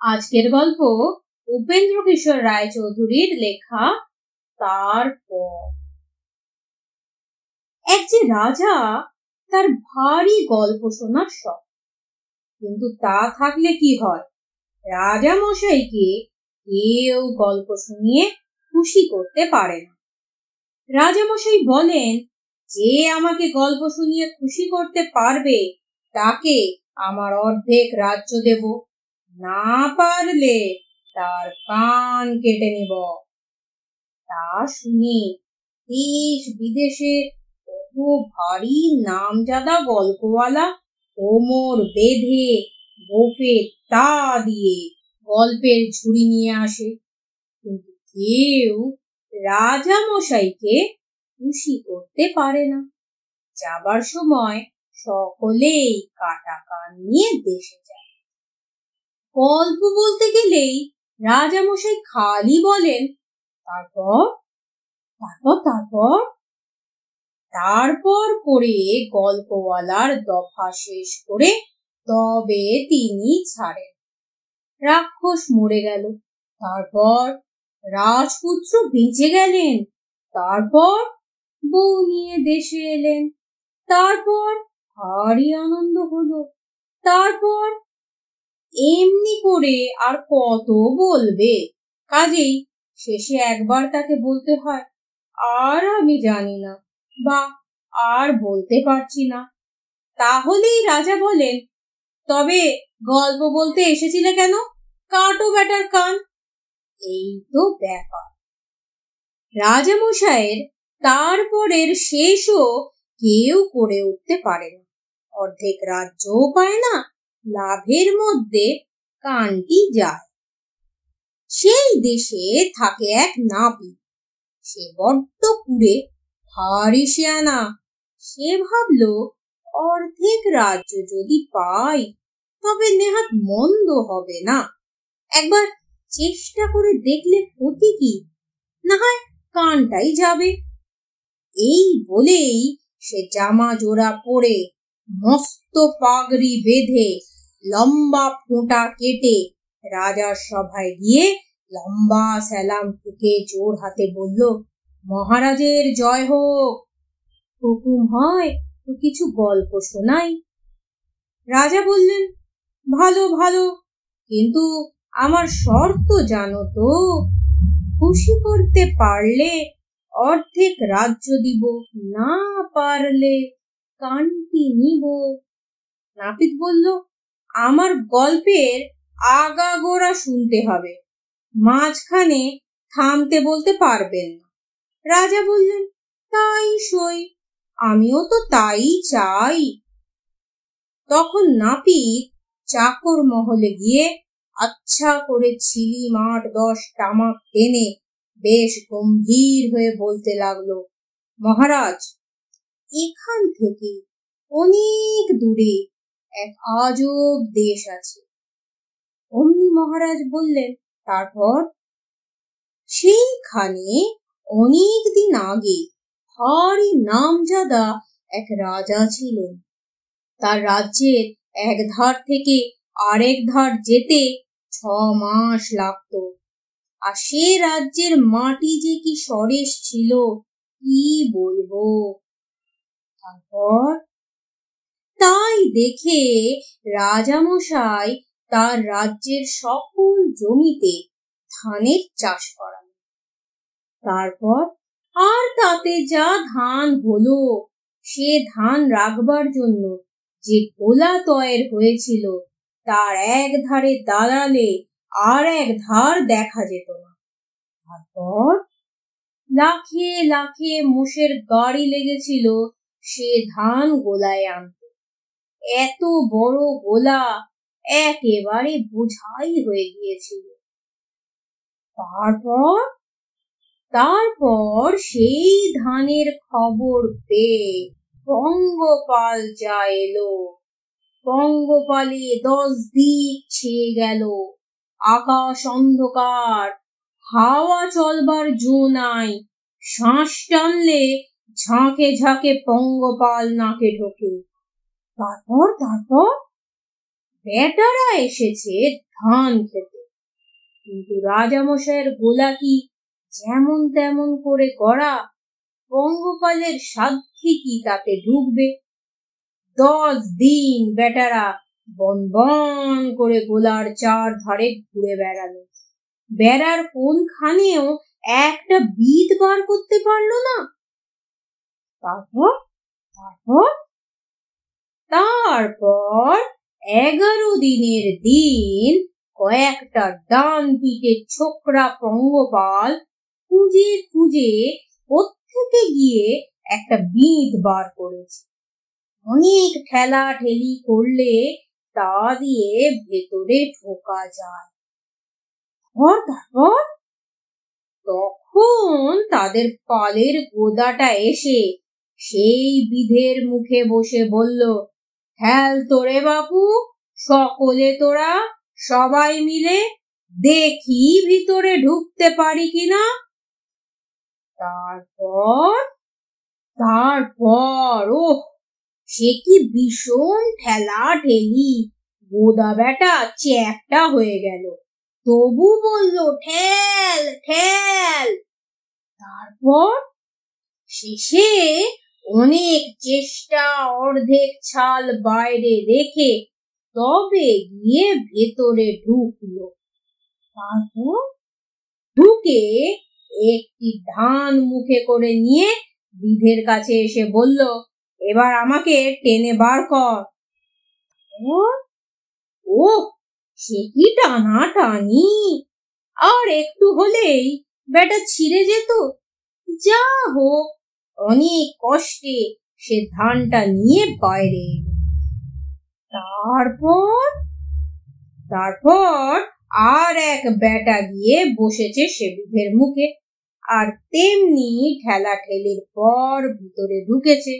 আজকের গল্প উপেন্দ্র কিশোর রায়চৌধুরীর লেখা তারপর এক যে রাজা তার ভারী গল্প শোনার শখ। কিন্তু তা থাকলে কি হয়? রাজা মশাইকে কেউ গল্প শুনিয়ে খুশি করতে পারে না। রাজামশাই বলেন, যে আমাকে গল্প শুনিয়ে খুশি করতে পারবে, তাকে আমার অর্ধেক রাজ্য দেব। না পারলে তার কান কেটে নিব। তা শুনে দেশ বিদেশে কত ভারী নামজাদা গল্পওয়ালা কোমর বেঁধে গোফে তা দিয়ে গল্পের ঝুড়ি নিয়ে আসে। কিন্তু কেউ রাজা মশাইকে খুশি করতে পারে না। যাবার সময় সকলেই কাটা কান নিয়ে দেশে যায়। গল্প বলতে গেলেই রাজামশাই খালি বলেন, তারপর? তারপর তারপর? তারপর করে গল্পওয়ালার দফা শেষ করে তবে তিনি ছাড়েন। রাক্ষস মরে গেল। তারপর রাজপুত্র বেঁচে গেলেন। তারপর বউ নিয়ে দেশে এলেন। তারপর ভারী আনন্দ হলো। তারপর এমনি করে আর কত বলবে? কাজেই শেষে একবার তাকে বলতে হয়, আর আমি জানি না বা আর বলতে পারছি না। তাহলেই রাজা বলেন, তবে গল্প বলতে এসেছিলে কেন? কাটো ব্যাটার কান। এই তো ব্যাপার। রাজামশাইয়ের তারপরের শেষও কেউ করে উঠতে পারে না। অর্ধেক রাজ্যও পায় না লাভের মধ্যে কানটি যায়। সেই দেশে থাকে এক নাপি। সে বড্ড কুড়ে, ভারী আনা সে ভাবল, অর্ধেক রাজ্য যদি পাই, তবে নেহাত মন্দ হবে না। একবার চেষ্টা করে দেখলে ক্ষতি কি? না হয় কানটাই যাবে। এই বলেই সে জামা জোড়া পরে মস্ত পাগড়ি বেঁধে লম্বা ফোঁটা কেটে রাজার সভায় গিয়ে লম্বা স্যালাম ফুকে জোর হাতে বলল, মহারাজের জয় হোক। হুকুম হয় তো কিছু গল্প শোনাই। রাজা বললেন, ভালো ভালো, কিন্তু আমার শর্ত জানো তো। খুশি করতে পারলে অর্ধেক রাজ্য দিব, না পারলে কানটি নিব। নাপিত বলল আমার গল্পের আগাগোড়া শুনতে হবে। মাঝখানে থামতে বলতে পারবেন না। রাজা বললেন, তাই সই, আমিও তো তাই চাই। তখন নাপিত চাকর মহলে গিয়ে আচ্ছা করে ছিলি মাঠ দশ টামাক টেনে বেশ গম্ভীর হয়ে বলতে লাগল, মহারাজ, এখান থেকে অনেক দূরে এক আজব দেশ আছে। অমনি মহারাজ বললেন, তারপর? সেইখানে অনেক দিন আগে ভারী নামজাদা এক রাজা ছিলেন। তার রাজ্যের এক ধার থেকে আরেক ধার যেতে ছ মাস লাগত। আর সে রাজ্যের মাটি যে কি সরেশ ছিল, কি বলব? তারপর? তাই দেখে রাজামশাই তার রাজ্যের সকল জমিতে ধানের চাষ করান। তারপর আর তাতে যা ধান হলো, সে ধান রাখবার জন্য যে গোলা তয়ের হয়েছিল, তার এক ধারে দাঁড়ালে আর এক ধার দেখা যেত না। তারপর লাখে লাখে মোষের গাড়ি লেগেছিল সে ধান গোলায় আনতে। এত বড় গোলা একেবারে বোঝাই হয়ে গিয়েছিল। তারপর তারপর সেই ধানের খবর পেয়ে পঙ্গপাল যা এলো। পঙ্গপালে দশ দিক ছেয়ে গেল। আকাশ অন্ধকার, হাওয়া চলবার জো নাই। শ্বাস টানলে ঝাঁকে ঝাঁকে পঙ্গপাল নাকে ঢোকে। তারপর তারপর বেটারা এসেছে ধান খেতে। কিন্তু রাজামশাইয়ের গোলা কি যেমন তেমন করে গড়া পঙ্গপালের সাধ্যি কি তাতে ঢুকবে? দশ দিন বেটারা বন বন করে গোলার চার ধারে ঘুরে বেড়ালো। বেড়ার কোনখানেও একটা বিদ বার করতে পারল না। তারপর তারপর তারপর এগারো দিনের দিন কয়েকটা ডান পিঠে ছোকরা পঙ্গপাল খুঁজে খুঁজে কোত্থেকে গিয়ে একটা বিঁধ বার করেছে। অনেক ঠেলা ঠেলি করলে তা দিয়ে ভেতরে ঢোকা যায়। তারপর তখন তাদের পালের গোদাটা এসে সেই বিধের মুখে বসে বলল হ্যাল তোরে বাপু সকলে তোরা সবাই মিলে দেখি ভিতরে ঢুকতে পারি কিনা। তারপর তারপর ও সে কি ভীষণ ঠেলা ঠেলি। গোদা বেটা চ্যাপটা হয়ে গেল। তবু বলল, ঠেল ঠেল। তারপর শেষে অনেক চেষ্টা অর্ধেক ছাল বাইরে রেখে তবে গিয়ে ভেতরে ঢুকলো। তারপর ঢুকে একটি ধান মুখে করে নিয়ে বিধের কাছে এসে বলল, এবার আমাকে টেনে বার কর। ও সে কি টানা টানি আর একটু হলেই বেটা ছিঁড়ে যেত। যা হোক অনেক কষ্টে সে ধানটা নিয়ে বাইরে এলো। তারপর তারপর আর এক বেটা গিয়ে বসেছে সে বিধের মুখে। আর তেমনি ঠেলা ঠেলির পর ভিতরে ঢুকেছে।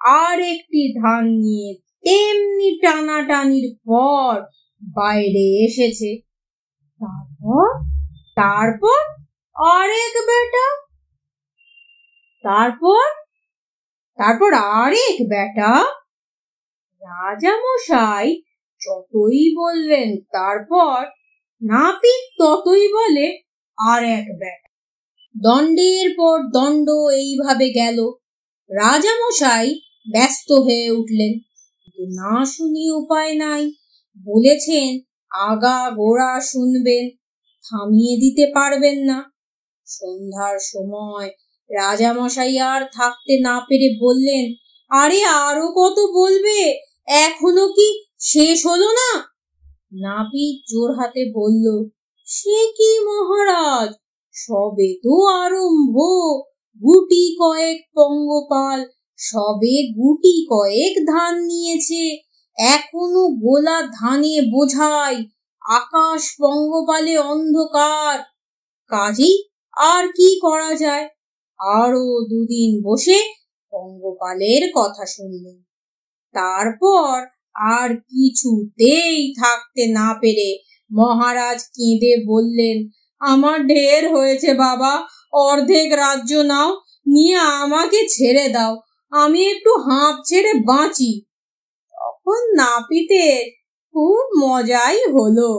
আর একটি ধান নিয়ে তেমনি টানাটানির পর বাইরে এসেছে। তারপর তারপর আরেক বেটা তারপর? তারপর আরেক বেটা রাজামশাই যতই বললেন, তারপর নাপিত ততই বলে আর এক বেটা দণ্ডের পর দণ্ড এইভাবে গেল। রাজামশাই ব্যস্ত হয়ে উঠলেন। কিন্তু না শুনি উপায় নাই। বলেছেন, আগা গোড়া শুনবেন, থামিয়ে দিতে পারবেন না। সন্ধ্যার সময় রাজামশাই আর থাকতে না পেরে বললেন, আরে আরও কত বলবে? এখনও কি শেষ হলো না? নাপিত জোর হাতে বলল, সে কি মহারাজ? সবে তো আরম্ভ। গুটি কয়েক পঙ্গপাল, সবে গুটি কয়েক ধান নিয়েছে। এখনও গোলা ধানে বোঝাই, আকাশ পঙ্গপালে অন্ধকার। কাজেই আর কি করা যায়? আরও দুদিন বসে পঙ্গপালের কথা শুনলেন তারপর আর কিছুতেই থাকতে না পেরে মহারাজ কেঁদে বললেন, আমার ঢের হয়েছে বাবা, অর্ধেক রাজ্য নাও, নিয়ে আমাকে ছেড়ে দাও, আমি একটু হাঁপ ছেড়ে বাঁচি। তখন নাপিতের খুব মজাই হলো।